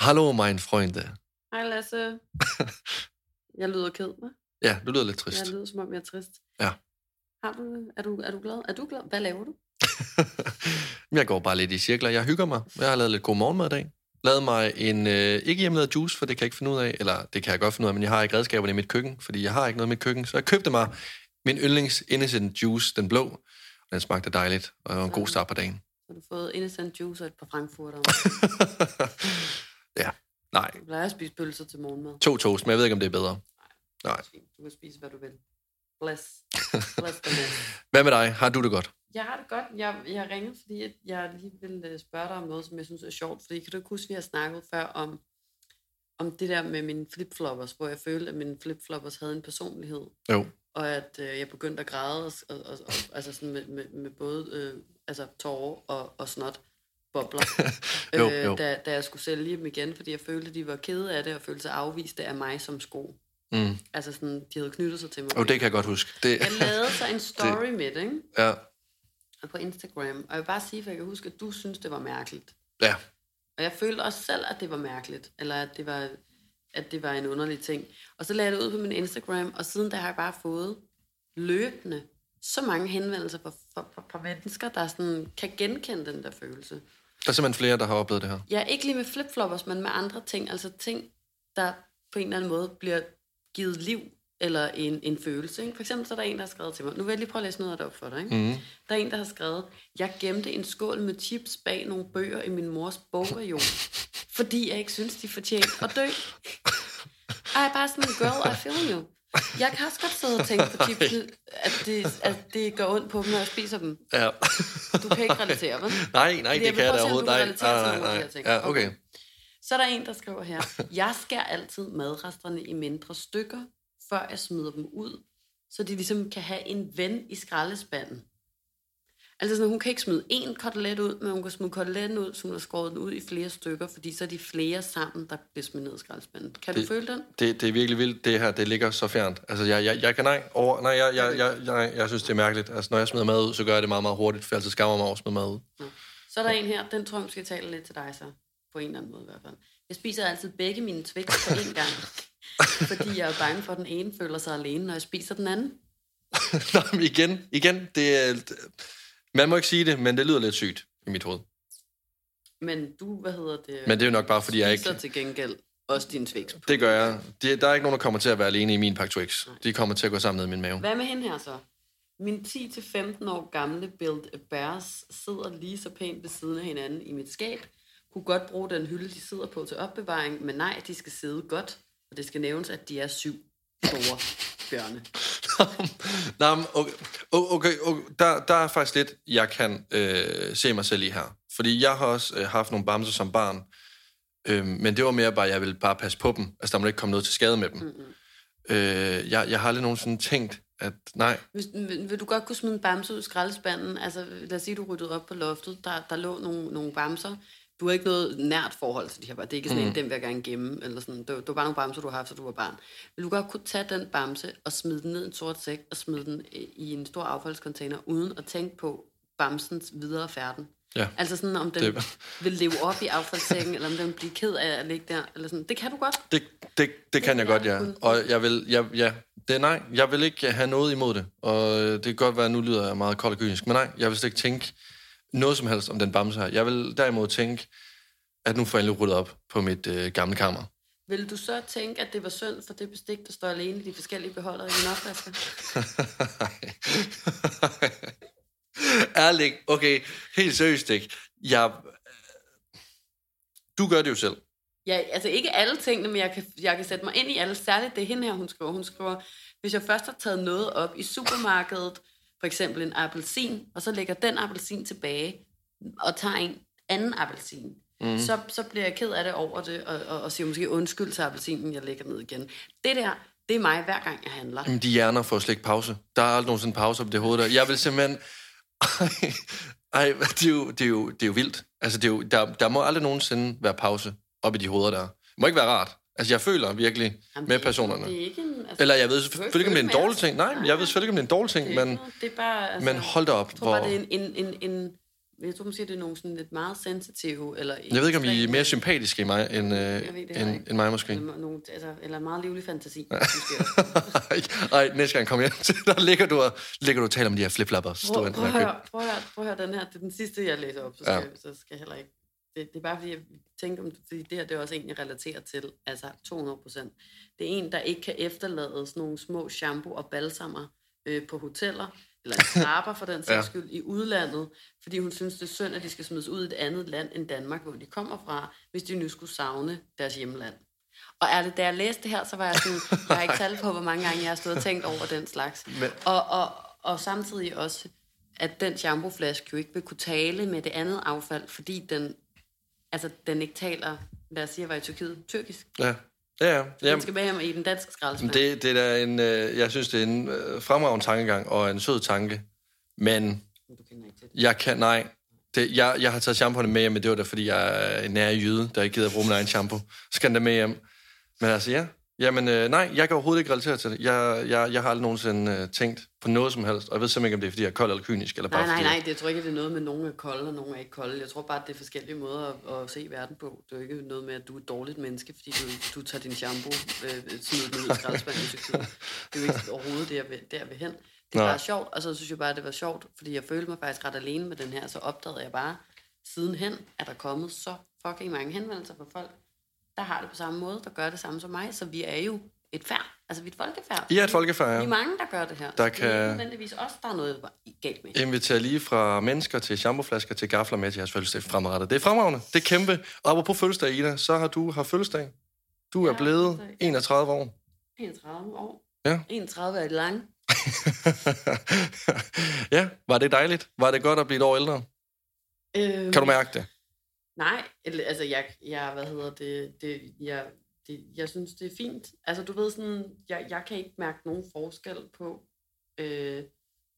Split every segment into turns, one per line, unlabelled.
Hallo, mein Freunde.
Hej Lasse. Jeg lyder ked, hva'?
Ja, du lyder lidt trist.
Jeg lyder, som om jeg er trist.
Ja.
Har du, er, du, er du glad? Er du glad? Hvad laver du?
jeg går bare lidt i cirkler. Jeg hygger mig. Jeg har lavet lidt god morgenmad i dag. Lavet mig en øh, ikke hjemmelavet juice, for det kan jeg ikke finde ud af. Eller det kan jeg godt finde ud af, men jeg har ikke redskaberne i mit køkken, fordi jeg har ikke noget i mit køkken. Så jeg købte mig min yndlings Innocent Juice, den blå. Og den smagte dejligt, og det var en god start på dagen.
Har du fået innocent juice og et par frankfurter?
ja, nej.
Du plejer at spise pølser til morgenmad.
To toast, men jeg ved ikke, om det er bedre. Nej.
Du kan spise, hvad du vil. Bless. Bless the.
Hvad med dig? Har du det godt?
Jeg har det godt. Jeg, jeg ringer, fordi jeg lige vil øh, spørge dig om noget, som jeg synes er sjovt. Fordi kan du huske, vi har snakket før om, om det der med mine flipfloppers, hvor jeg følte, at mine flipfloppers havde en personlighed.
Jo.
Og at øh, jeg begyndte at græde, og, og, og, og, altså sådan med, med, med både øh, altså tårer og, og snot bobler,
Jo,
øh,
jo.
Da, da jeg skulle sælge dem igen, fordi jeg følte, at de var kede af det, og følte sig afviste af mig som sko.
Mm.
Altså sådan, de havde knyttet sig til mig.
Og det kan jeg godt huske. Det,
Jeg lavede så en story det. med det, ikke?
ja,
på Instagram. Og jeg vil bare sige, for jeg kan huske, at du synes, det var mærkeligt.
ja.
Og jeg følte også selv, at det var mærkeligt. Eller at det var, at det var en underlig ting. Og så lagde jeg det ud på min Instagram, og siden da har jeg bare fået løbende så mange henvendelser fra, fra, fra, fra mennesker, der sådan, kan genkende den der følelse.
Der er simpelthen flere, der har oplevet det her.
Ja, ikke lige med flipfloppers, men med andre ting. Altså ting, der på en eller anden måde bliver givet liv eller en, en følelse. Ikke? For eksempel så er der en, der har skrevet til mig. Nu vil jeg lige prøve at læse noget af det op for dig. Ikke?
Mm.
Der er en, der har skrevet, jeg gemte en skål med chips bag nogle bøger i min mors bogreol, fordi jeg ikke synes, de fortjente at dø. Og jeg er bare sådan, girl, I feel you. Jeg kan også godt sidde og tænke på chipsene, at det, at det gør ondt på dem, når jeg spiser dem.
Ja.
Du kan ikke relatere, vel?
nej, nej, det
vil
kan jeg da overhovedet
kan
nej. Nej, nej,
ting.
Ja, okay.
Så er der en, der skriver her, jeg skærer altid madresterne i mindre stykker, før jeg smider dem ud, så de ligesom kan have en ven i skraldespanden. Altså sådan, hun kan ikke smide én kotelet ud, men hun kan smide koteletten ud, så hun har skåret den ud i flere stykker, fordi så er de flere sammen, der bliver smidt ned i skraldespanden. Kan du
Det-
føle den?
Det, det er virkelig vildt, det her, det ligger så fjernt. Altså, jeg, jeg, jeg kan nej, over, nej, jeg, jeg, jeg, jeg, jeg synes, det er mærkeligt. Altså, når jeg smider mad ud, så gør jeg det meget, meget hurtigt, for jeg altid skammer mig over at smide mad ud.
Så er der en her, den tror jeg måske taler lidt til dig så, på en eller anden måde i hvert fald. Jeg spiser altid begge mine Twix på én gang, fordi jeg er bange for, at den ene føler sig alene, når jeg spiser den anden.
Nå, men igen, igen, det er... Man må ikke sige det, men det lyder lidt sygt i mit hoved.
Men du, hvad hedder det?
Men det er jo nok bare, fordi jeg ikke...
til gengæld også din Twix.
Det gør jeg. Det, der er ikke nogen, der kommer til at være alene i min pakke Twix. De kommer til at gå sammen ned i min mave.
Hvad med hende her så? Min 10-15 år gamle Build a Bears sidder lige så pænt ved siden af hinanden i mit skab. Kunne godt bruge den hylde, de sidder på til opbevaring, men nej, de skal sidde godt, og det skal nævnes, at de er syv store bjørne.
Nå, men okay, okay, okay. Der, der er faktisk lidt, jeg kan øh, se mig selv i her. Fordi jeg har også øh, haft nogle bamser som barn, øh, men det var mere bare, at jeg ville bare passe på dem. Altså, der må ikke komme noget til skade med dem.
Mm-mm.
Øh, jeg, jeg har aldrig nogensinde tænkt, at nej,
Hvis, vil, vil du godt kunne smide en bamse ud i skraldespanden? Altså, lad os sige, du ryddede op på loftet. Der, der lå nogle, nogle bamser. Du har ikke noget nært forhold til de her. Det er ikke sådan mm. en, dem vil jeg gerne gemme. Eller sådan. Det, var- det var bare nogle bamser, du har haft, så du var barn. Vil du godt kunne tage den bamse og smide den ned i en sort sæk og smide den i en stor affaldscontainer, uden at tænke på bamsens videre færden?
Ja.
Altså sådan, om den
Det-
det... vil leve op i affaldssækken, eller om den bliver ked af at ligge der. Eller sådan. Det kan du godt.
det, det, det kan jeg godt, ja.
kunne.
Og jeg vil, jeg, ja, det nej, jeg vil ikke have noget imod det. Og øh, det kan godt være, at nu lyder jeg meget kold og kynisk, men nej, jeg vil slet ikke tænke noget som helst om den bamse her. Jeg vil derimod tænke, at nu får jeg endelig ryddet op på mit øh, gamle kammer.
Vil du så tænke, at det var synd for det bestik, der står alene i de forskellige beholdere i din opvasker?
Ærligt, okay, helt seriøst ikke. Jeg, du gør det jo selv.
Ja, altså ikke alle tingene, men jeg kan, jeg kan sætte mig ind i alle. Særligt det er hende her, hun skriver. Hun skriver, hvis jeg først har taget noget op i supermarkedet, for eksempel en appelsin, og så lægger den appelsin tilbage, og tager en anden appelsin, mm. så, så bliver jeg ked af det over det, og, og, og siger måske undskyld til appelsinen, jeg lægger ned igen. Det der, det er mig hver gang, jeg handler.
Jamen, de hjerner får slet ikke pause. Der er aldrig nogensinde pause på det hoved der. Jeg vil simpelthen... Ej, ej det, er jo, det, er jo, det er jo vildt. Altså, det er jo, der, der må aldrig nogensinde være pause op i de hoveder der. Det må ikke være rart. Altså, jeg føler virkelig
Jamen,
med
det er
personerne.
Det er ikke en, altså,
Eller jeg ved selvfølgelig ikke, om det er en dårlig ting. Nej, jeg ved selvfølgelig ikke, om det er en dårlig ting,
Det
men,
det er bare, altså,
men hold da op.
Jeg tror bare,
Hvor,
det er en, en, en, en jeg tror måske, det er nogle sådan lidt meget sensitive, eller...
Jeg ved ikke, om I er mere sympatiske i mig, end, øh,
ved
end,
ikke.
end mig måske.
Eller, nogle, altså, eller meget livlig fantasi.
Ej, næste gang kommer hjem til, der ligger du og, ligger du og taler om de her flipfloppers. du
Prøv, prøv, prøv, høre, prøv at høre den her. Det er den sidste, jeg læser op, så skal,
ja.
så skal jeg heller ikke... Det, det er bare fordi, jeg tænker, om, fordi det her det er også en, jeg relaterer til, altså 200 procent. Det er en, der ikke kan efterlade sådan nogle små shampoo og balsamer øh, på hoteller, eller skraber for den sags
Ja.
skyld, i udlandet, fordi hun synes, det er synd, at de skal smides ud i et andet land end Danmark, hvor de kommer fra, hvis de nu skulle savne deres hjemland. Og ærligt, da jeg læste det her, så var jeg sådan, jeg har ikke tal på, hvor mange gange jeg har stået og tænkt over den slags.
Men-
Og, og, og samtidig også, at den shampooflaske jo ikke vil kunne tale med det andet affald, fordi den, altså, den ikke taler, sige, jeg var i Tyrkiet, tyrkisk.
Ja, ja, ja.
Den
Jamen,
skal med hjem i den danske skraldespand.
det, det er da en, øh, jeg synes, det er en øh, fremragende tankegang og en sød tanke. Men
Du kender ikke til det.
jeg kan, nej. Det, jeg, jeg har taget shampooen med hjem, men det var da, fordi jeg er en nær jyde, der ikke gider at bruge min egen shampoo. Så skal den da med hjem. Men altså, ja. Jamen, øh, nej, jeg kan overhovedet ikke relatere til det. Jeg, jeg, jeg har aldrig nogensinde øh, tænkt på noget som helst. Og jeg ved simpelthen ikke, om det er, fordi jeg er kold eller kynisk. Eller bare
Nej, nej, nej, det, jeg tror ikke, det er noget med, at nogen er kolde, og nogen er ikke kolde. Jeg tror bare, at det er forskellige måder at, at se verden på. Det er jo ikke noget med, at du er et dårligt menneske, fordi du, du tager din shampoo, øh, smider den ud i skraldespanden. Det er jo ikke overhovedet det, jeg vil, der vil hen. Det er
Nej.
bare sjovt, og så synes jeg bare, at det var sjovt, fordi jeg følte mig faktisk ret alene med den her, så opdagede jeg bare, sidenhen er der kommet så fucking mange henvendelser fra folk, der har det på samme måde, der gør det samme som mig, så vi er jo et færd. Altså, vi er et folkefærd.
I er et folkefærd,
Vi er
ja.
mange, der gør det her.
Der
Så Det er
kan-
nødvendigvis os, der er noget galt med.
Inviterer lige fra mennesker til shampooflasker til gafler med til jeres fødselsdag fremadrettet. Det er fremragende. Det er kæmpe. Og apropos fødselsdag, Ida, så har du haft fødselsdag. Du er
har
blevet
fødselsdag.
31 år.
31 år.
Ja.
31 er det lange.
ja, var det dejligt? Var det godt at blive et år ældre?
Øhm,
Kan du mærke det?
Nej, altså jeg, jeg, hvad hedder det, det, jeg, det, jeg synes, det er fint. Altså du ved sådan, jeg, jeg kan ikke mærke nogen forskel på øh,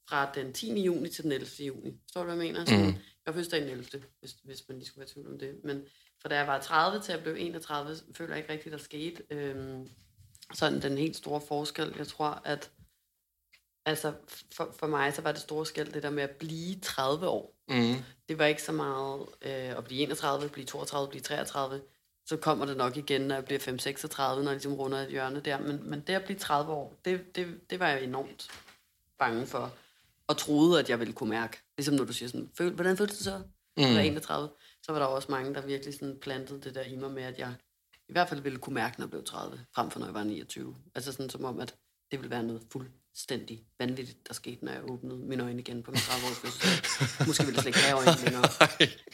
fra den 10. juni til den 11. juni. Forstår du, hvad jeg mener? Sådan,
Mhm.
Jeg var fødselsdag den 11., hvis, hvis man lige skulle være i tvivl om det. Men fra da jeg var 30 til jeg blev 31, føler jeg ikke rigtigt, der skete øhm, sådan den helt store forskel. Jeg tror, at altså for, for mig, så var det store skæld det der med at blive 30 år
Mm.
det var ikke så meget øh, at blive 31, blive 32, blive 33. Så kommer det nok igen, når jeg bliver 5-36, når jeg ligesom runder et hjørne der. Men, men det at blive 30 år, det, det, det var jeg enormt bange for. Og troede, at jeg ville kunne mærke. Ligesom når du siger sådan, Føl, hvordan føltes det så? Mm. Jeg var 31. Så var der også mange, der virkelig sådan plantede det der i mig med, at jeg i hvert fald ville kunne mærke, når jeg blev 30, frem for når jeg var 29. Altså sådan som om, at det ville være noget fuldstændig vanvittigt, der skete, når jeg åbnede mine øjne igen på min 30-års fødselsdag. Måske ville jeg slet ikke have øjne længere.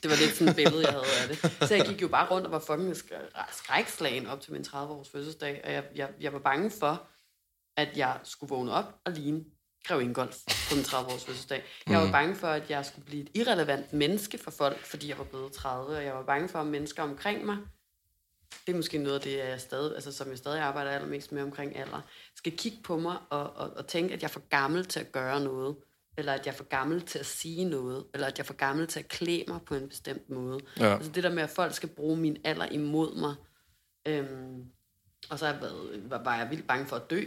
Det var lidt sådan et billede, jeg havde af det. Så jeg gik jo bare rundt og var fucking sk- skrækslagen op til min 30-års fødselsdag, og jeg, jeg, jeg var bange for, at jeg skulle vågne op og ligne Grev Ingolf på min 30-års fødselsdag. Jeg var bange for, at jeg skulle blive et irrelevant menneske for folk, fordi jeg var blevet 30, og jeg var bange for, at mennesker omkring mig, det er måske noget af det, jeg stadig, altså, som jeg stadig arbejder allermest med omkring alder, skal kigge på mig og, og, og tænke, at jeg er for gammel til at gøre noget, eller at jeg er for gammel til at sige noget, eller at jeg er for gammel til at klæde mig på en bestemt måde.
Ja.
Altså det der med, at folk skal bruge min alder imod mig. Øhm, og så har jeg været, var, var jeg vildt bange for at dø.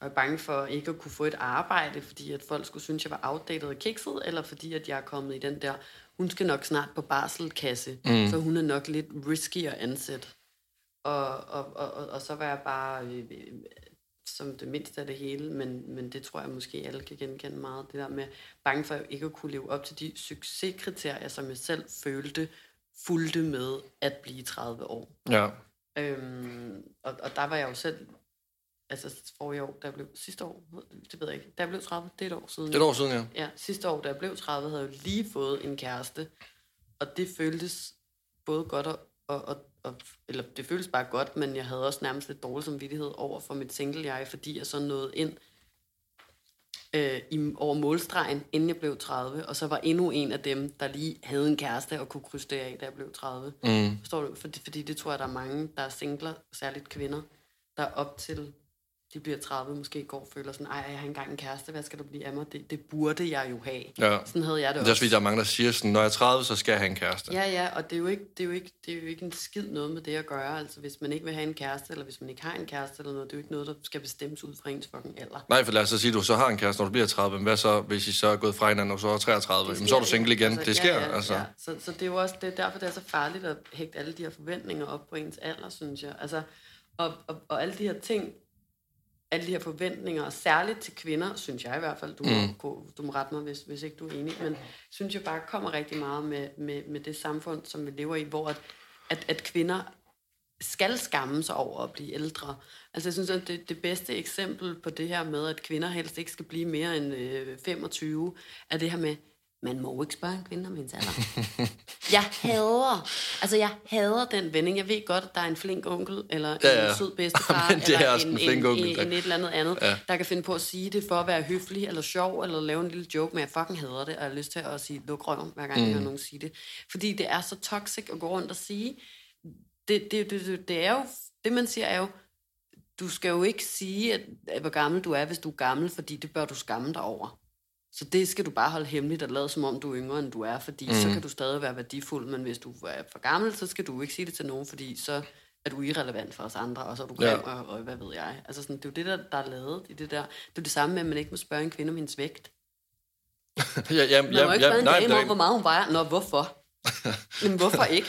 Og jeg bange for ikke at kunne få et arbejde, fordi at folk skulle synes, jeg var outdated og kikset, eller fordi at jeg er kommet i den der, hun skal nok snart på barselkasse, mm. så hun er nok lidt risky at ansætte. Og, og, og, og, så var jeg bare øh, øh, som det mindste af det hele, men, men det tror jeg måske alle kan genkende meget, det der med bange for ikke at kunne leve op til de succeskriterier, som jeg selv følte fulgte med at blive 30 år.
Ja.
Øhm, og, og der var jeg jo selv, altså forrige år, der blev, sidste år, det ved jeg ikke, jeg blev 30, det er et år siden.
Det er et år siden, ja.
Ja, sidste år, da jeg blev 30, havde jeg jo lige fået en kæreste, og det føltes både godt og, og, og, og eller det føltes bare godt, men jeg havde også nærmest lidt dårlig samvittighed over for mit single-jeg, fordi jeg så nåede ind øh, i, over målstregen, inden jeg blev 30, og så var endnu en af dem, der lige havde en kæreste og kunne krydse det af, da jeg blev 30.
Mm.
Forstår du? Fordi, fordi det tror jeg, der er mange, der er singler, særligt kvinder, der op til de bliver 30, måske går og føler sådan, ej, jeg har engang en kæreste, hvad skal der blive af mig? Det, det burde jeg jo have.
Ja.
Sådan havde jeg det
Det er også
også.
fordi, der er mange, der siger sådan, når jeg er 30, så skal jeg have en kæreste.
Ja, ja, og det er, jo ikke, det, er jo ikke, det er jo ikke en skid noget med det at gøre. Altså, hvis man ikke vil have en kæreste, eller hvis man ikke har en kæreste eller noget, det er jo ikke noget, der skal bestemmes ud fra ens fucking alder.
Nej, for lad os så sige, at du så har en kæreste, når du bliver 30. Men hvad så, hvis I så er gået fra hinanden, og så er 33?
Det
Jamen, så er du single igen. det sker,
ja, ja,
altså.
Ja. Så, så det er jo også det er derfor, det er så farligt at hægte alle de her forventninger op på ens alder, synes jeg. Altså, og, og, og alle de her ting, alle de her forventninger, og særligt til kvinder, synes jeg i hvert fald, du, mm. må, du må rette mig, hvis, hvis ikke du er enig, men synes jeg bare kommer rigtig meget med, med, med det samfund, som vi lever i, hvor at, at, at kvinder skal skamme sig over at blive ældre. Altså jeg synes, at det, det bedste eksempel på det her med, at kvinder helst ikke skal blive mere end øh, 25, er det her med, man må jo ikke spørge en kvinde om hendes alder. jeg hader, altså jeg hader den vending. Jeg ved godt, at der er en flink onkel, eller
Ja,
ja,
ja.
en sød bedstefar,
er
eller en,
en flink
en,
onkel,
en,
der-
en et eller andet andet,
Ja.
ja. der kan finde på at sige det for at være høflig, eller sjov, eller lave en lille joke, men jeg fucking hader det, og jeg har lyst til at sige luk røven, hver gang mm. jeg hører nogen sige det. Fordi det er så toxic at gå rundt og sige. Det, det, det, det, det er jo, det man siger er jo, du skal jo ikke sige, at, at hvor gammel du er, hvis du er gammel, fordi det bør du skamme dig over. Så det skal du bare holde hemmeligt og lade som om, du er yngre, end du er, fordi mm. så kan du stadig være værdifuld, men hvis du er for gammel, så skal du ikke sige det til nogen, fordi så er du irrelevant for os andre, og så er du grim,
Ja.
ja. og, og hvad ved jeg. Altså sådan, det er jo det, der, der er lavet i det der. Det er jo det samme med, at man ikke må spørge en kvinde om hendes vægt.
Ja, ja,
Man må ikke spørge en
nej,
dame om, hvor meget hun vejer. Nå, hvorfor? Men hvorfor ikke?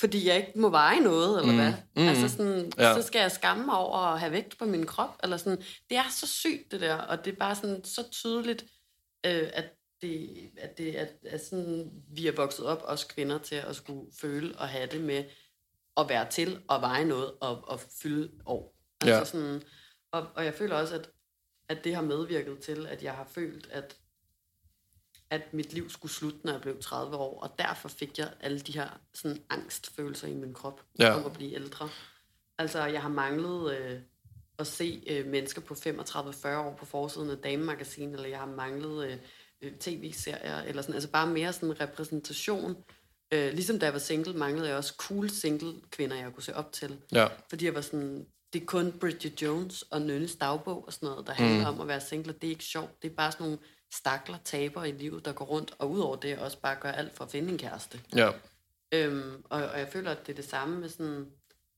Fordi jeg ikke må veje noget, eller hvad? Mm. Altså sådan,
Ja.
ja. så skal jeg skamme mig over at have vægt på min krop, eller sådan. Det er så sygt, det der, og det er bare sådan så tydeligt, øh, at det, at det at, at sådan, vi er vokset op, os kvinder, til at skulle føle og have det med at være til og veje noget og, og fylde år. Altså
Ja.
sådan, og, og jeg føler også, at, at det har medvirket til, at jeg har følt, at at mit liv skulle slutte, når jeg blev 30 år, og derfor fik jeg alle de her sådan, angstfølelser i min krop
Ja.
om at blive ældre. Altså, jeg har manglet øh, at se øh, mennesker på 35-40 år på forsiden af damemagasin, eller jeg har manglet øh, øh, tv-serier, eller sådan, altså bare mere sådan repræsentation. Øh, ligesom da jeg var single, manglede jeg også cool single kvinder, jeg kunne se op til.
Ja.
Fordi jeg var sådan, det er kun Bridget Jones og Nynnes dagbog og sådan noget, der handler mm. om at være single. Det er ikke sjovt. Det er bare sådan nogle stakler taber i livet, der går rundt, og udover det også bare gør alt for at finde en kæreste.
Ja.
Øhm, og, og jeg føler, at det er det samme med sådan,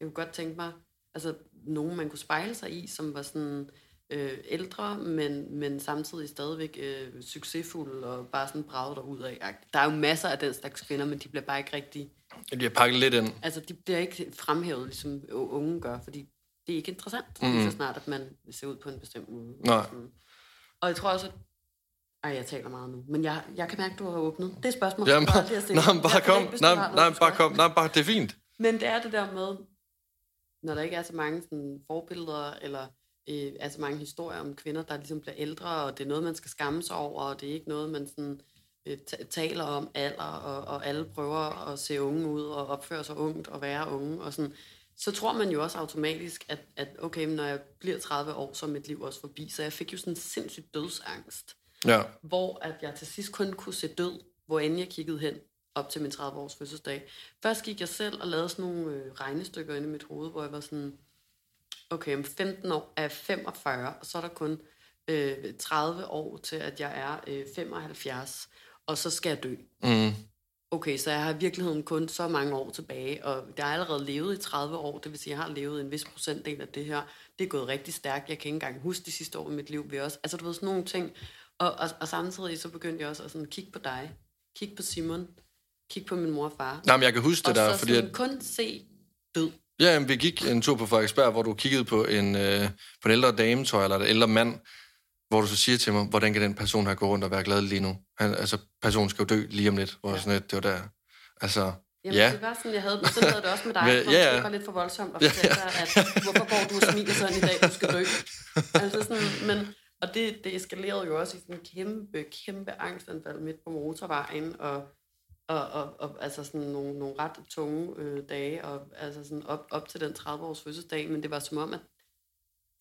jeg kunne godt tænke mig, altså nogen, man kunne spejle sig i, som var sådan øh, ældre, men, men samtidig stadigvæk øh, succesfulde og bare sådan braget derud af. Der er jo masser af den slags kvinder, men de bliver bare ikke rigtig,
De har pakket lidt ind.
altså de bliver ikke fremhævet, ligesom unge gør, fordi det er ikke interessant, mm. så snart, at man ser ud på en bestemt måde.
Nej.
Sådan. Og jeg tror også, at ej, jeg taler meget nu. Men jeg, jeg kan mærke, at du har åbnet. Det er spørgsmål,
Jamen,
stillet.
nej, bare kom. Nej, nej, bare kom. Nej, bare, det er fint.
Men det er det der med, når der ikke er så mange sådan, forbilleder, eller øh, er så mange historier om kvinder, der ligesom bliver ældre, og det er noget, man skal skamme sig over, og det er ikke noget, man sådan, øh, ta- taler om alder, og, og alle prøver at se unge ud, og opføre sig ungt, og være unge, og sådan, så tror man jo også automatisk, at, at okay, når jeg bliver 30 år, så er mit liv også forbi. Så jeg fik jo sådan en sindssyg dødsangst
Ja.
hvor at jeg til sidst kun kunne se død, hvor end jeg kiggede hen op til min 30-års fødselsdag. Først gik jeg selv og lavede sådan nogle øh, regnestykker inde i mit hoved, hvor jeg var sådan, okay, om 15 år er jeg 45, og så er der kun øh, 30 år til, at jeg er øh, 75, og så skal jeg dø.
Mm.
Okay, så jeg har i virkeligheden kun så mange år tilbage, og jeg har allerede levet i 30 år, det vil sige, jeg har levet en vis procentdel af det her. Det er gået rigtig stærkt, jeg kan ikke engang huske de sidste år i mit liv. Vi også, altså du ved, sådan nogle ting. Og, og, og samtidig så begyndte jeg også at sådan, kigge på dig, kigge på Simon, kigge på min mor og far.
Nej, men jeg kan huske
og
det der,
så
fordi
sådan
at,
kun se død.
ja, jamen, vi gik en tur på Frederiksberg, hvor du kiggede på en, øh, på en ældre dame, tror jeg, eller en ældre mand, hvor du så siger til mig, hvordan kan den person her gå rundt og være glad lige nu? Han, altså, personen skal jo dø lige om lidt, hvor ja.
Ja.
sådan lidt, det var der. Altså,
Jamen,
ja.
det var sådan, jeg havde det. Sådan havde det også med dig.
Ja,
Ja,
ja, ja.
Det var lidt for voldsomt at fortælle dig, at hvorfor går du og smiler sådan i dag, du skal dø. Altså sådan, men, og det, det eskalerede jo også i sådan en kæmpe, kæmpe angstanfald midt på motorvejen, og, og, og, og altså sådan nogle, nogle ret tunge øh, dage, og altså sådan op, op til den 30-års fødselsdag, men det var som om, at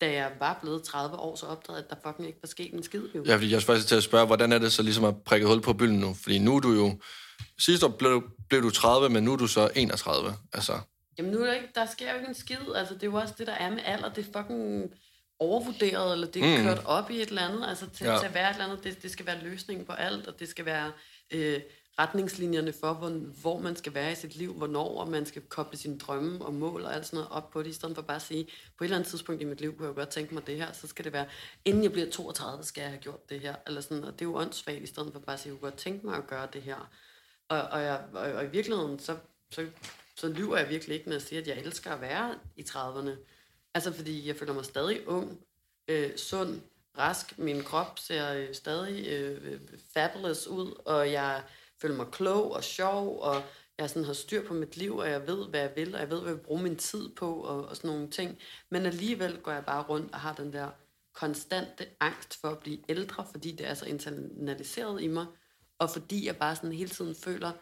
da jeg var blevet 30 år, så opdagede jeg, at der fucking ikke var sket en skid. Jo.
Ja, fordi jeg skal faktisk til at spørge, hvordan er det så ligesom at prikke hul på bylden nu? Fordi nu er du jo... Sidste år blev, blev du 30, men nu er du så 31. Altså,
Jamen nu er der, ikke, der sker jo ikke en skid. Altså, det er jo også det, der er med alder. Det er fucking overvurderet, eller det er
Mm.
kørt op i et eller andet, altså til,
ja.
til at være et eller andet, det, det skal være løsningen på alt, og det skal være øh, retningslinjerne for, hvor, hvor man skal være i sit liv, hvornår, og man skal koble sine drømme og mål og alt sådan noget op på det, i stedet for bare at sige, på et eller andet tidspunkt i mit liv kunne jeg godt tænke mig det her, så skal det være, inden jeg bliver 32, skal jeg have gjort det her, eller sådan, og det er jo åndssvagt, i stedet for bare at sige, jeg kunne godt tænke mig at gøre det her. Og, og, jeg, og, og i virkeligheden, så, så, så lyver jeg virkelig ikke, når jeg siger, at jeg elsker at være i 30'erne. Altså, fordi jeg føler mig stadig ung, øh, sund, rask. Min krop ser øh, stadig øh, øh fabulous ud, og jeg føler mig klog og sjov, og jeg sådan har styr på mit liv, og jeg ved, hvad jeg vil, og jeg ved, hvad jeg vil bruge min tid på, og, og sådan nogle ting. Men alligevel går jeg bare rundt og har den der konstante angst for at blive ældre, fordi det er så internaliseret i mig, og fordi jeg bare sådan hele tiden føler,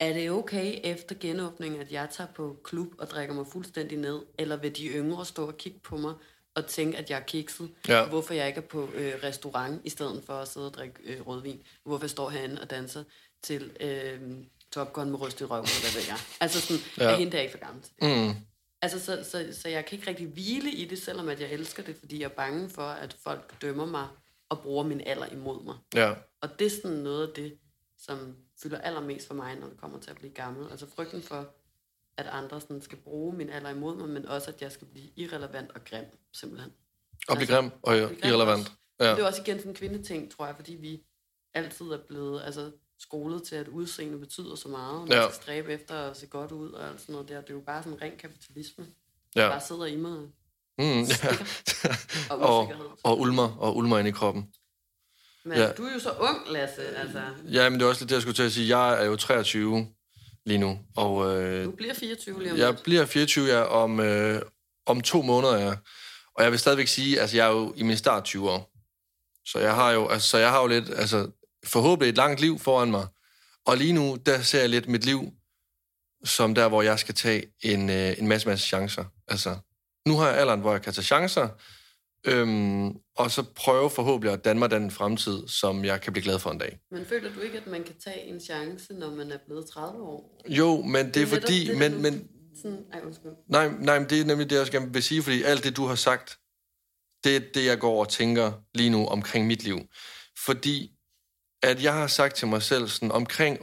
er det okay efter genåbningen, at jeg tager på klub og drikker mig fuldstændig ned, eller vil de yngre stå og kigge på mig og tænke, at jeg er kikset,
Ja.
hvorfor jeg ikke er på øh, restaurant, i stedet for at sidde og drikke øh, rødvin, hvorfor jeg står herinde og danser til øh, Top Gun med rystet røv, eller hvad ved jeg. Altså sådan,
Ja.
er hende der ikke for gammel til det.
Mm.
Altså, så, så, så jeg kan ikke rigtig hvile i det, selvom at jeg elsker det, fordi jeg er bange for, at folk dømmer mig og bruger min alder imod mig.
Ja.
Og det er sådan noget af det, som fylder allermest for mig, når det kommer til at blive gammel. Altså frygten for, at andre sådan skal bruge min alder imod mig, men også, at jeg skal blive irrelevant og grim, simpelthen.
Og blive
Altså,
grim og
grim
irrelevant.
også.
Ja.
Det er også igen sådan en kvindeting, tror jeg, fordi vi altid er blevet altså, skolet til, at udseende betyder så meget, og man
Ja.
ja. skal stræbe efter at se godt ud og alt sådan noget der. Det er jo bare sådan en ren kapitalisme, der
Ja.
bare sidder i mig
Mm, ja.
og
og, og ulmer, og ulmer ind i kroppen.
Men
ja.
du er jo så ung, Lasse. Altså,
Ja, men det er også lidt det, jeg skulle til at sige. Jeg er jo 23 lige nu, og øh,
du bliver 24 lige om
jeg
lidt.
bliver 24 ja, om, øh, om to måneder. Ja. Og jeg vil stadigvæk sige, altså jeg er jo i min start 20 år. Så jeg har jo, altså, så jeg har jo lidt, altså forhåbentlig et langt liv foran mig. Og lige nu, der ser jeg lidt mit liv som der, hvor jeg skal tage en, øh, en masse, masse chancer. Altså, nu har jeg alderen, hvor jeg kan tage chancer, øhm, og så prøve forhåbentlig at danne mig den fremtid, som jeg kan blive glad for en dag.
Men føler du ikke, at man kan tage en chance, når man er blevet 30 år?
Jo, men det er
netop
fordi,
det,
men, men
Sådan, ej, undskyld.
Nej, nej, men det er nemlig det, jeg skal vil sige, fordi alt det, du har sagt, det er det, jeg går og tænker lige nu omkring mit liv. Fordi at jeg har sagt til mig selv, sådan omkring 28-29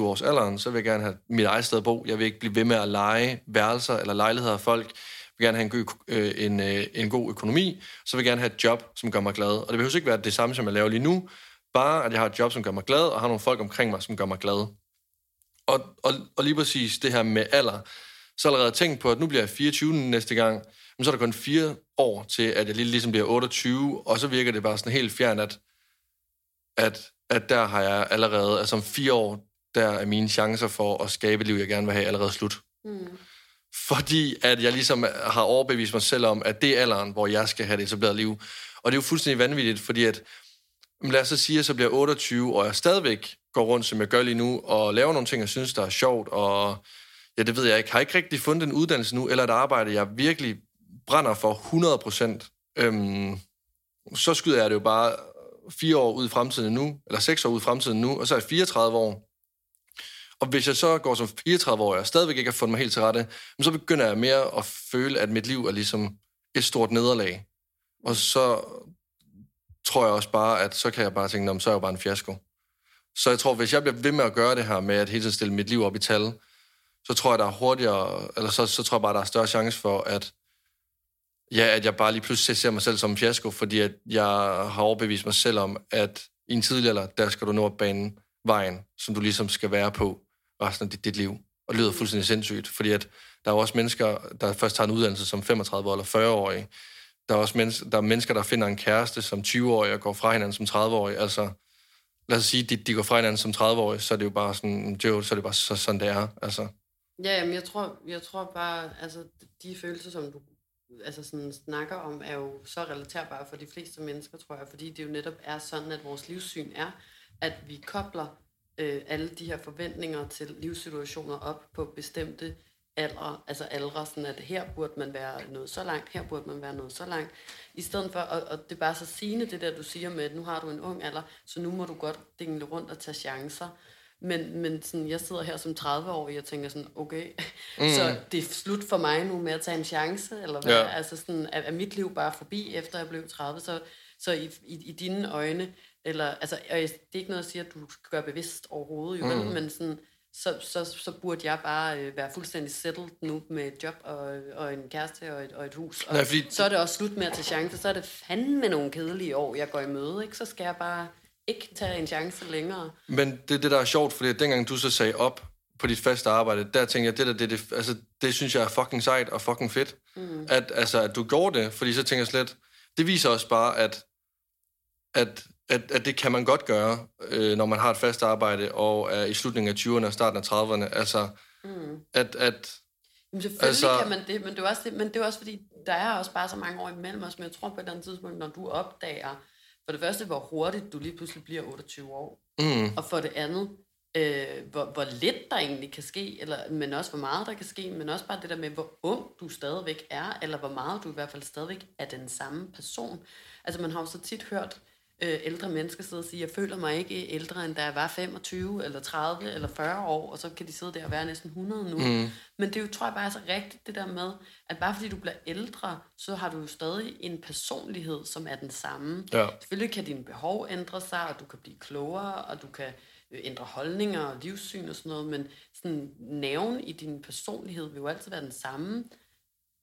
års alderen, så vil jeg gerne have mit eget sted at bo. Jeg vil ikke blive ved med at lege værelser eller lejligheder af folk. Jeg vil gerne have en, god, øh, en, øh, en god økonomi. Så vil jeg gerne have et job, som gør mig glad. Og det behøver ikke være det samme, som jeg laver lige nu. Bare, at jeg har et job, som gør mig glad, og har nogle folk omkring mig, som gør mig glad. Og, og, og lige præcis det her med alder, så har jeg allerede tænkt på, at nu bliver jeg 24 næste gang, men så er der kun fire år til, at jeg lige ligesom bliver 28, og så virker det bare sådan helt fjern, at, at, at der har jeg allerede, altså om fire år, der er mine chancer for at skabe et liv, jeg gerne vil have, allerede slut.
Mm.
Fordi at jeg ligesom har overbevist mig selv om, at det er alderen, hvor jeg skal have det etableret liv. Og det er jo fuldstændig vanvittigt, fordi at, lad os så sige, at jeg så bliver 28, og jeg stadigvæk går rundt, som jeg gør lige nu, og laver nogle ting, jeg synes, der er sjovt, og ja, det ved jeg ikke, har ikke rigtig fundet en uddannelse nu, eller et arbejde, jeg virkelig brænder for 100 procent. Øhm, så skyder jeg det jo bare fire år ud i fremtiden nu, eller seks år ud i fremtiden nu, og så er jeg 34 år. Og hvis jeg så går som 34 år, og jeg stadigvæk ikke har fundet mig helt til rette, så begynder jeg mere at føle, at mit liv er ligesom et stort nederlag. Og så tror jeg også bare, at så kan jeg bare tænke, så er jeg jo bare en fiasko. Så jeg tror, hvis jeg bliver ved med at gøre det her med at hele tiden stille mit liv op i tal, så tror jeg, der er hurtigere, eller så, så tror jeg bare, der er større chance for, at, ja, at jeg bare lige pludselig ser mig selv som en fiasko, fordi at jeg har overbevist mig selv om, at i en tidlig alder, der skal du nå at bane vejen, som du ligesom skal være på resten af dit, dit liv. Og det lyder fuldstændig sindssygt, fordi at der er jo også mennesker, der først tager en uddannelse som 35 eller 40-årige. Der er også mennesker, der, er mennesker, der finder en kæreste som 20-årige og går fra hinanden som 30-årige. Altså, lad os sige, de, de går fra hinanden som 30-årige, så er det jo bare sådan, jo, så er det bare så, sådan, det er. Altså,
Ja, men jeg tror, jeg tror bare, altså de følelser, som du altså sådan, snakker om, er jo så relaterbare for de fleste mennesker, tror jeg, fordi det jo netop er sådan, at vores livssyn er, at vi kobler øh, alle de her forventninger til livssituationer op på bestemte aldre, altså aldre, sådan at her burde man være noget så langt, her burde man være noget så langt, i stedet for, og, og det er bare så sigende, det der, du siger med, at nu har du en ung alder, så nu må du godt dingle rundt og tage chancer, Men, men sådan, jeg sidder her som 30-årig og tænker sådan, okay, mm. så det er slut for mig nu med at tage en chance, eller hvad?
Ja.
Altså sådan, er, er mit liv bare forbi, efter jeg blev 30? Så, så i, i, i dine øjne, eller, altså, og det er ikke noget, jeg siger, at du skal gøre bevidst overhovedet, jo, mm. men sådan, så, så, så burde jeg bare øh, være fuldstændig settled nu med et job og, og en kæreste og et, og et hus. Og
Nej, fordi-
så er det også slut med at tage chancer. Så er det fandme nogle kedelige år, jeg går i møde. Ikke? Så skal jeg bare ikke tage en chance længere.
Men det det, der er sjovt, fordi dengang du så sagde op på dit faste arbejde, der tænkte jeg, det der, det, det, altså, det synes jeg er fucking sejt og fucking fedt. Mm. At, altså, at du gjorde det, fordi så tænker jeg slet, det viser også bare, at, at, at, at det kan man godt gøre, øh, når man har et fast arbejde og er i slutningen af 20'erne og starten af 30'erne. Altså, mm. at, at
Jamen selvfølgelig
Altså-
kan man det, men det, er også det, men det er også fordi, der er også bare så mange år imellem os, men jeg tror på et eller andet tidspunkt, når du opdager, for det første, hvor hurtigt du lige pludselig bliver 28 år,
mm,
og for det andet, øh, hvor, hvor lidt der egentlig kan ske, eller, men også hvor meget der kan ske, men også bare det der med, hvor ung du stadigvæk er, eller hvor meget du i hvert fald stadigvæk er den samme person. Altså man har jo så tit hørt øh, ældre mennesker sidde og sige, jeg føler mig ikke ældre, end da jeg var 25, eller 30, eller 40 år, og så kan de sidde der og være næsten 100 nu. Mm. Men det er jo, tror jeg bare er så rigtigt, det der med, at bare fordi du bliver ældre, så har du jo stadig en personlighed, som er den samme.
Ja.
Selvfølgelig kan dine behov ændre sig, og du kan blive klogere, og du kan ændre holdninger og livssyn og sådan noget, men sådan nerven i din personlighed vil jo altid være den samme,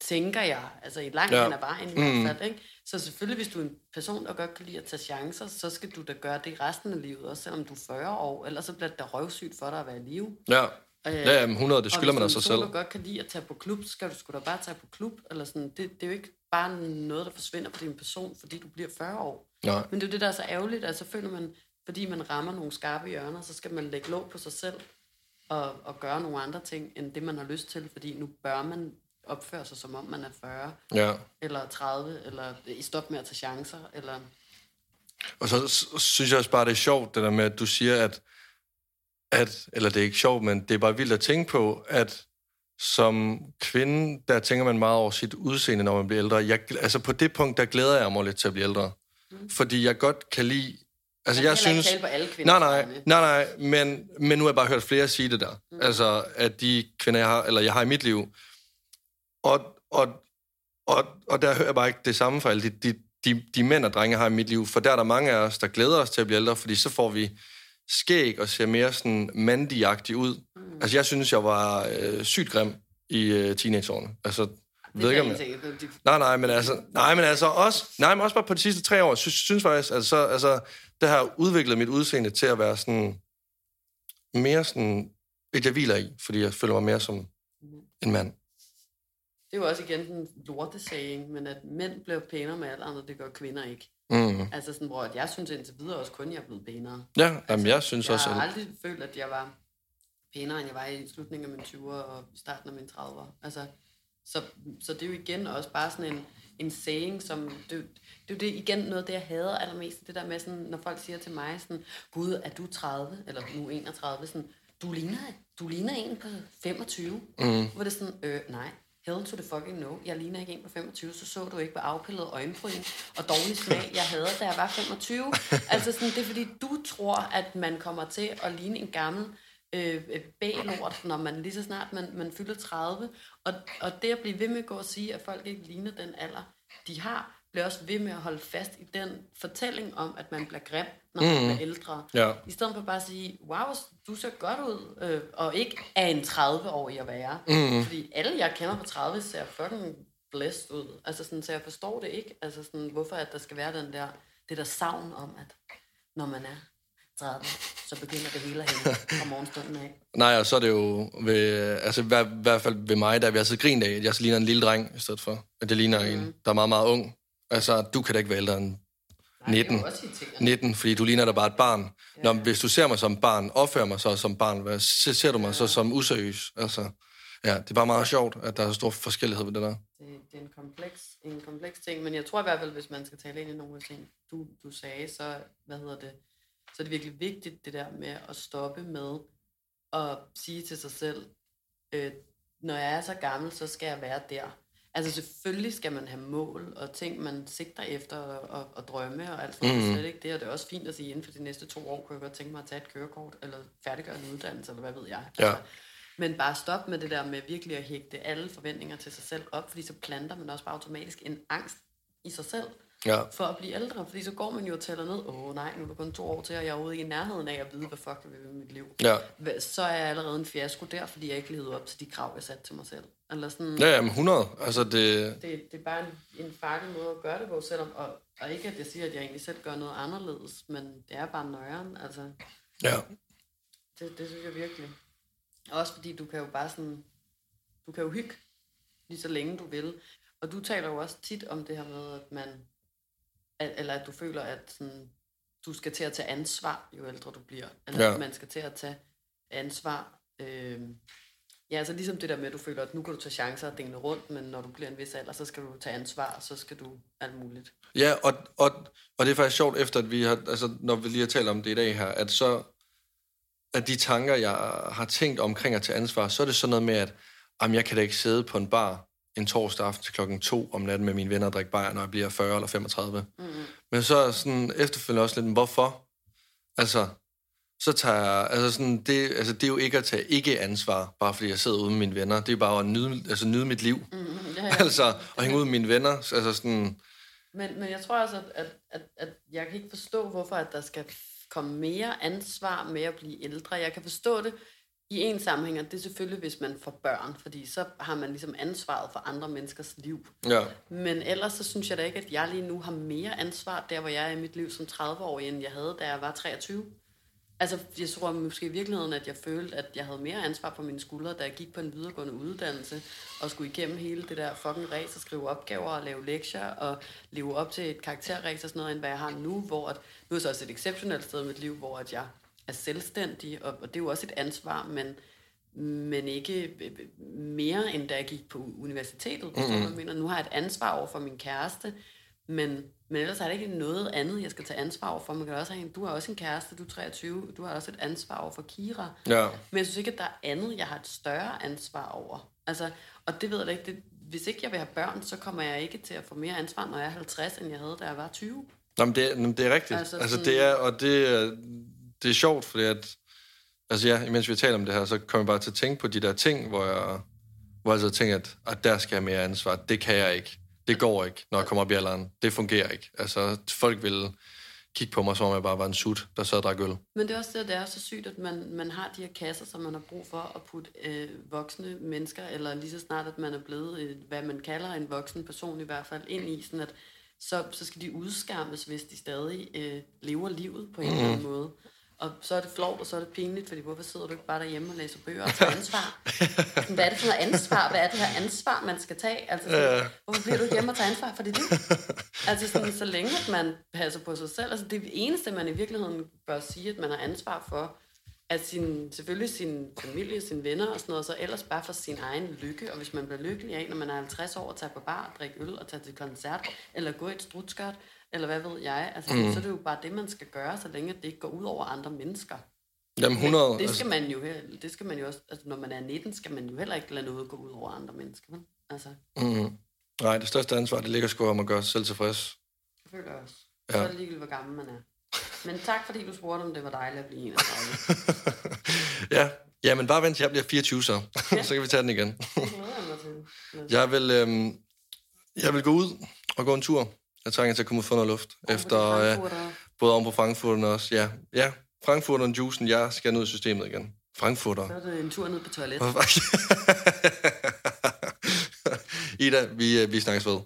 tænker jeg, altså i langt
Ja.
hen ad vejen i mm. hvert fald, ikke? Så selvfølgelig, hvis du er en person, der godt kan lide at tage chancer, så skal du da gøre det resten af livet, også selvom du er 40 år, ellers så bliver det da røvsygt for dig at være i live.
ja,
Øh,
ja, jamen 100, det skylder
og
man
hvis
af
du
sig selv.
person, der godt kan lide at tage på klub, så skal du sgu da bare tage på klub. Eller sådan. Det, det er jo ikke bare noget, der forsvinder på din person, fordi du bliver 40 år.
Nej.
Men det er jo det, der er så ærgerligt, at så føler man, fordi man rammer nogle skarpe hjørner, så skal man lægge låg på sig selv og, og gøre nogle andre ting, end det man har lyst til, fordi nu bør man opføre sig, som om man er 40,
Ja.
eller 30, eller i stop med at tage chancer, eller...
Og så synes jeg også bare, det er sjovt, det der med, at du siger, at, at eller det er ikke sjovt, men det er bare vildt at tænke på, at som kvinde, der tænker man meget over sit udseende, når man bliver ældre. Jeg, altså på det punkt, der glæder jeg mig lidt til at blive ældre. Mm. Fordi jeg godt kan lide... Altså jeg
ikke
synes...
tale på alle kvinder.
Nej, nej, nej, nej, men, men nu har jeg bare hørt flere sige det der. Mm. Altså, at de kvinder, jeg har, eller jeg har i mit liv, og, og, og, og der hører jeg bare ikke det samme for alle de, de, de, de mænd og drenge, jeg har i mit liv, for der er der mange af os, der glæder os til at blive ældre, fordi så får vi skæg og ser mere sådan mandigagtig ud. Mm. Altså, jeg synes, jeg var øh, sygt grim i øh, teenageårene. Altså,
Det
ved ikke, om jeg... Nej, nej, men altså, nej, men altså også, nej, men også bare på de sidste tre år, synes, synes faktisk, altså, altså, det har udviklet mit udseende til at være sådan, mere sådan, et jeg hviler i, fordi jeg føler mig mere som en mand.
Det er jo også igen en lortesaging, men at mænd bliver pænere med alderen, og det gør kvinder ikke.
Mm.
Altså sådan, hvor at jeg synes indtil videre også kun, jeg er blevet pænere.
Ja, jamen, jeg synes
jeg
også,
har
at,
aldrig følt, at jeg var pænere, end jeg var i slutningen af mine 20'er og starten af mine 30'er. Altså, så, så det er jo igen også bare sådan en, en saying, som... Det, det er jo det, igen noget af det, jeg hader allermest. Det der med, sådan, når folk siger til mig sådan, Gud, er du 30? Eller nu 31? Sådan, du ligner, du ligner en på 25. Mm. Hvor det er sådan, øh, nej, hell to the fucking no. Jeg ligner ikke en på 25, så så du ikke, hvor afpillet øjenbryn og dårlig smag, jeg havde, da jeg var 25. altså sådan, det er fordi, du tror, at man kommer til at ligne en gammel øh, øh, bælort, når man lige så snart man, man fylder 30. Og, og det at blive ved med at gå og sige, at folk ikke ligner den alder, de har, bliver også ved med at holde fast i den fortælling om, at man bliver grim, når man bliver ældre.
Ja.
I stedet for bare at sige, wow, du ser godt ud, øh, og ikke er en 30-årig at være. Mm. Fordi alle, jeg kender på 30, ser fucking blæst ud. Altså sådan, så jeg forstår det ikke. Altså sådan, hvorfor at der skal være den der, det der savn om, at når man er 30, så begynder det hele at hænge fra morgenstunden af.
nej, og så er det jo, ved, altså i hver, hvert fald ved mig, der vi siddet grint af, at jeg så ligner en lille dreng, i stedet for, at det ligner mm. en, der er meget, meget ung. Altså, du kan da ikke være ældre end
Nej, det er
19.
jo også i tingene.
19, fordi du ligner da bare et barn. Ja. Når, hvis du ser mig som barn, opfører mig så som barn, hvad, ser, ser du mig så som useriøs? Altså, ja, det er bare meget sjovt, at der er så stor forskellighed ved det der.
det, det er en kompleks, en kompleks ting, men jeg tror i hvert fald, hvis man skal tale ind i nogle ting, du, du sagde, så, hvad hedder det, så er det virkelig vigtigt, det der med at stoppe med at sige til sig selv, øh, når jeg er så gammel, så skal jeg være der. Altså selvfølgelig skal man have mål og ting, man sigter efter og, og, og drømme og alt noget. Mm. Slet ikke det, og det er også fint at sige, inden for de næste to år kunne jeg godt tænke mig at tage et kørekort, eller færdiggøre en uddannelse, eller hvad ved jeg.
Ja.
Altså, men bare stop med det der med virkelig at hægte alle forventninger til sig selv op, fordi så planter man også bare automatisk en angst i sig selv
Ja.
for at blive ældre. Fordi så går man jo og tæller ned, åh oh, nej, nu er der kun to år til, og jeg er ude i nærheden af at vide, hvad fuck jeg vil med mit liv.
Ja.
Så er jeg allerede en fiasko der, fordi jeg ikke levede op til de krav, jeg satte til mig selv. Eller sådan,
Ja, jamen 100. Altså, det...
det, det er bare en, en farlig måde at gøre det på, selvom, og, og ikke at jeg siger, at jeg egentlig selv gør noget anderledes, men det er bare nøjeren, altså,
Ja.
det, det synes jeg virkelig. Også fordi du kan jo bare sådan, du kan jo hygge lige så længe du vil. Og du taler jo også tit om det her med, at man, at, eller at du føler, at sådan, du skal til at tage ansvar, jo ældre du bliver. Eller
Ja.
at man skal til at tage ansvar. Øh, ja, altså ligesom det der med, at du føler, at nu kan du tage chancer og dingle rundt, men når du bliver en vis alder, så skal du tage ansvar, og så skal du alt muligt.
Ja, og, og, og det er faktisk sjovt, efter at vi har, altså, når vi lige har talt om det i dag her, at så, at de tanker, jeg har tænkt omkring at tage ansvar, så er det sådan noget med, at jamen, jeg kan da ikke sidde på en bar en torsdag aften til klokken to om natten med mine venner og drikke bajer, når jeg bliver 40 eller 35. Mm-hmm. Men så sådan efterfølgende også lidt, hvorfor? Altså, så tager jeg, altså sådan, det, altså det er jo ikke at tage ikke ansvar, bare fordi jeg sidder ude med mine venner. Det er bare at nyde, altså nyde mit liv.
Mm, ja, ja.
Altså, at hænge ud med mine venner. Altså sådan,
Men, men jeg tror at, at, at, at jeg kan ikke forstå, hvorfor at der skal komme mere ansvar med at blive ældre. Jeg kan forstå det i en sammenhæng, og det er selvfølgelig, hvis man får børn, fordi så har man ligesom ansvaret for andre menneskers liv.
ja.
Men ellers så synes jeg da ikke, at jeg lige nu har mere ansvar, der hvor jeg er i mit liv som 30-årig, end jeg havde, da jeg var 23. Altså, jeg tror måske i virkeligheden, at jeg følte, at jeg havde mere ansvar på mine skuldre, da jeg gik på en videregående uddannelse, og skulle igennem hele det der fucking race, og skrive opgaver og lave lektier, og leve op til et karakterrace og sådan noget, end hvad jeg har nu, hvor at, nu er så også et exceptionelt sted i mit liv, hvor at jeg er selvstændig, og, og det er jo også et ansvar, men, men ikke øh, mere, end da jeg gik på universitetet. Mm-hmm. Jeg mener, nu har jeg et ansvar over for min kæreste, men, men ellers er det ikke noget andet, jeg skal tage ansvar over for. Man kan også have en, du har også en kæreste, du er 23, du har også et ansvar over for Kira.
Ja.
Men jeg synes ikke, at der er andet, jeg har et større ansvar over. Altså, og det ved jeg ikke. Det, hvis ikke jeg vil have børn, så kommer jeg ikke til at få mere ansvar, når jeg er 50, end jeg havde, da jeg var 20.
Nå, men det, er- men det er rigtigt.
Altså
Altså, altså
sådan-
det er, og det, det er sjovt, fordi at, altså ja, imens vi taler om det her, så kommer jeg bare til at tænke på de der ting, hvor jeg, hvor jeg så tænker, at, at der skal jeg mere ansvar. Det kan jeg ikke. Det går ikke, når jeg kommer op i alderen. Det fungerer ikke. Altså, folk vil kigge på mig, som om jeg bare var en sut, der sad og drak øl.
Men det er også det, det er så sygt, at man, man har de her kasser, som man har brug for at putte øh, voksne mennesker, eller lige så snart, at man er blevet, øh, hvad man kalder en voksen person i hvert fald, ind i, sådan at så, så skal de udskammes, hvis de stadig øh, lever livet på en eller anden måde. Og så er det flovt, og så er det pinligt, fordi hvorfor sidder du ikke bare derhjemme og læser bøger og tager ansvar? Sådan, Hvad er det for noget ansvar? Hvad er det her ansvar, man skal tage? Altså, sådan, hvorfor bliver du hjemme og tager ansvar for dit liv? Altså sådan, så længe at man passer på sig selv. Altså det eneste, man i virkeligheden bør sige, at man har ansvar for, at sin, selvfølgelig sin familie, sine venner og sådan noget, så ellers bare for sin egen lykke. Og hvis man bliver lykkelig af, når man er 50 år, at tage på bar, drikke øl og tage til koncert, eller gå i et strutskørt, eller hvad ved jeg, altså, mm. så er det jo bare det, man skal gøre, så længe det ikke går ud over andre mennesker.
Jamen 100...
Men det
altså,
skal man jo, he- det skal man jo også, altså når man er 19, skal man jo heller ikke lade noget gå ud over andre mennesker. Vel? Altså,
mm, nej, det største ansvar, det ligger sgu om at gøre sig selv tilfreds.
det føler jeg også.
Ja.
Så er det ligegyldigt, hvor gammel man er. Men tak, fordi du spurgte, om det var dejligt at blive 31.
ja, ja, men bare vent til jeg bliver 24 så. så kan vi tage den igen.
Men-
Jeg vil, øhm, jeg vil gå ud og gå en tur. Jeg trænger til at komme ud og få noget luft. Efter,
Oven på de
øh, både om på Frankfurteren også. Ja, ja. Frankfurteren, juicen, jeg skal ned i systemet igen. Frankfurter.
Så er det en tur ned på toilettet.
Ida, vi, øh, vi snakkes ved.